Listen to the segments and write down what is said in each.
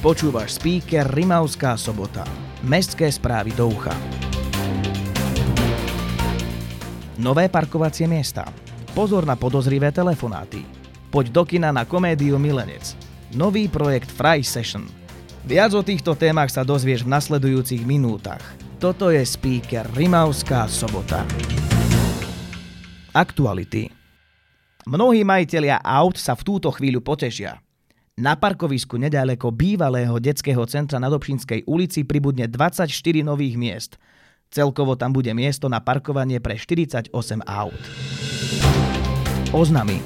Počúvaš speaker Rimavská sobota. Mestské správy do ucha. Nové parkovacie miesta. Pozor na podozrivé telefonáty. Poď do kina na komédiu Milenec. Nový projekt Fry Session. Viac o týchto témach sa dozvieš v nasledujúcich minútach. Toto je speaker Rimavská sobota. Aktuality. Mnohí majiteľia aut sa v túto chvíľu potešia. Na parkovisku nedaleko bývalého detského centra na Dobšinskej ulici pribudne 24 nových miest – Celkovo tam bude miesto na parkovanie pre 48 aut. Oznamy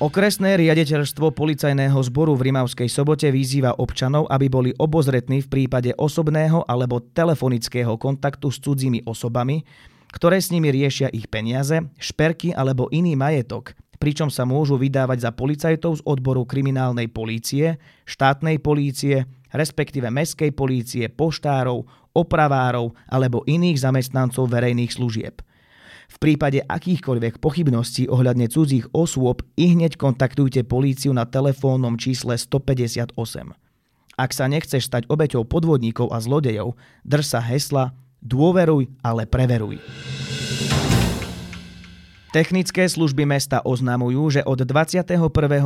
Okresné riaditeľstvo policajného zboru v Rimavskej sobote vyzýva občanov, aby boli obozretní v prípade osobného alebo telefonického kontaktu s cudzími osobami, ktoré s nimi riešia ich peniaze, šperky alebo iný majetok, pričom sa môžu vydávať za policajtov z odboru kriminálnej polície, štátnej polície, respektíve mestskej polície, poštárov, opravárov alebo iných zamestnancov verejných služieb. V prípade akýchkoľvek pochybností ohľadne cudzích osôb i hneď kontaktujte políciu na telefónnom čísle 158. Ak sa nechceš stať obeťou podvodníkov a zlodejov, drž sa hesla dôveruj, ale preveruj. Technické služby mesta oznamujú, že od 21.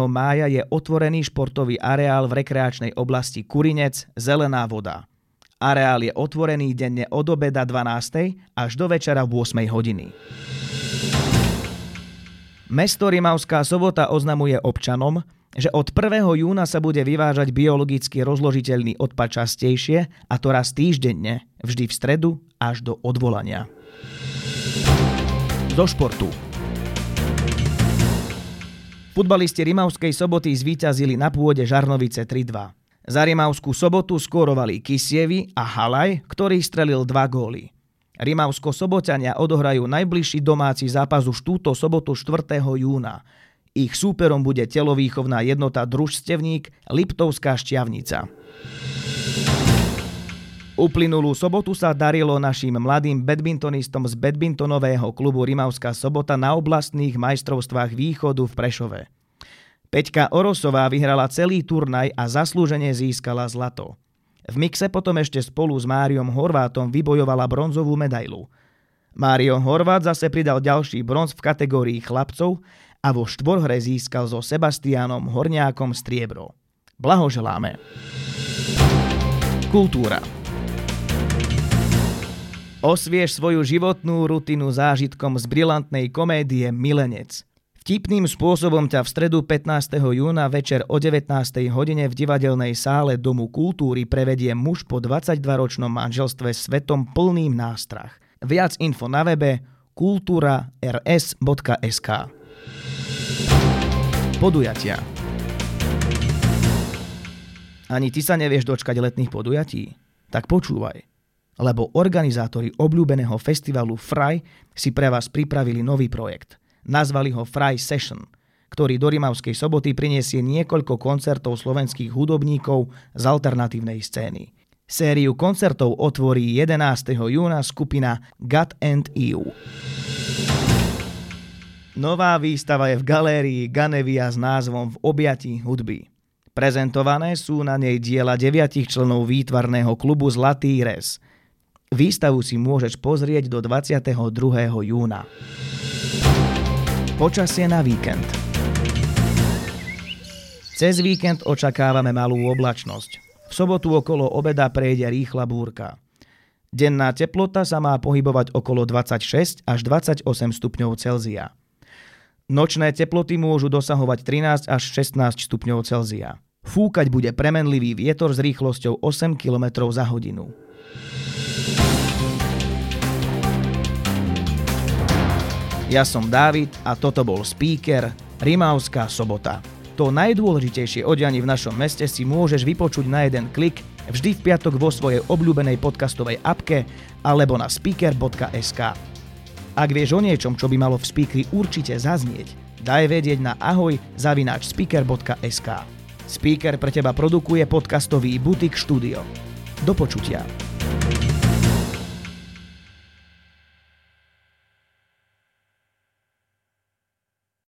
mája je otvorený športový areál v rekreačnej oblasti Kurinec Zelená voda. Areál je otvorený denne od obeda 12. až do večera 8. hodiny. Mesto Rimavská sobota oznamuje občanom, že od 1. júna sa bude vyvážať biologicky rozložiteľný odpad častejšie a to raz týždenne, vždy v stredu až do odvolania. Do športu. Futbalisti Rimavskej soboty zvíťazili na pôde Žarnovice 3-2. Za Rimavskú sobotu skórovali Kisievi a Halaj, ktorý strelil dva góly. Rimavsko-sobotania odohrajú najbližší domáci zápas už túto sobotu 4. júna. Ich súperom bude telovýchovná jednota družstevník Liptovská šťavnica. Uplynulú sobotu sa darilo našim mladým badmintonistom z badmintonového klubu Rimavská sobota na oblastných majstrovstvách východu v Prešove. Peťka Orosová vyhrala celý turnaj a zaslúžene získala zlato. V mixe potom ešte spolu s Máriom Horvátom vybojovala bronzovú medailu. Mário Horvát zase pridal ďalší bronz v kategórii chlapcov a vo štvorhre získal so Sebastianom Horňákom striebro. Blahoželáme. Kultúra Osvieš svoju životnú rutinu zážitkom z brilantnej komédie Milenec. Vtipným spôsobom ťa v stredu 15. júna večer o 19. hodine v divadelnej sále Domu kultúry prevedie muž po 22-ročnom manželstve svetom plným nástrach. Viac info na webe kultúra.rs.sk Podujatia Ani ty sa nevieš dočkať letných podujatí? Tak počúvaj – lebo organizátori obľúbeného festivalu Fry si pre vás pripravili nový projekt. Nazvali ho Fry Session, ktorý do Rimavskej soboty priniesie niekoľko koncertov slovenských hudobníkov z alternatívnej scény. Sériu koncertov otvorí 11. júna skupina God and EU. Nová výstava je v galérii Ganevia s názvom V objatí hudby. Prezentované sú na nej diela deviatich členov výtvarného klubu Zlatý res – Výstavu si môžeš pozrieť do 22. júna. Počasie na víkend. Cez víkend očakávame malú oblačnosť. V sobotu okolo obeda prejde rýchla búrka. Denná teplota sa má pohybovať okolo 26 až 28 stupňov Celzia. Nočné teploty môžu dosahovať 13 až 16 stupňov Celzia. Fúkať bude premenlivý vietor s rýchlosťou 8 km za hodinu. Ja som Dávid a toto bol speaker Rimavská sobota. To najdôležitejšie odianie v našom meste si môžeš vypočuť na jeden klik vždy v piatok vo svojej obľúbenej podcastovej apke alebo na speaker.sk. Ak vieš o niečom, čo by malo v speakeri určite zaznieť, daj vedieť na ahoj zavináč speaker.sk. Speaker pre teba produkuje podcastový Butik Studio. Do počutia.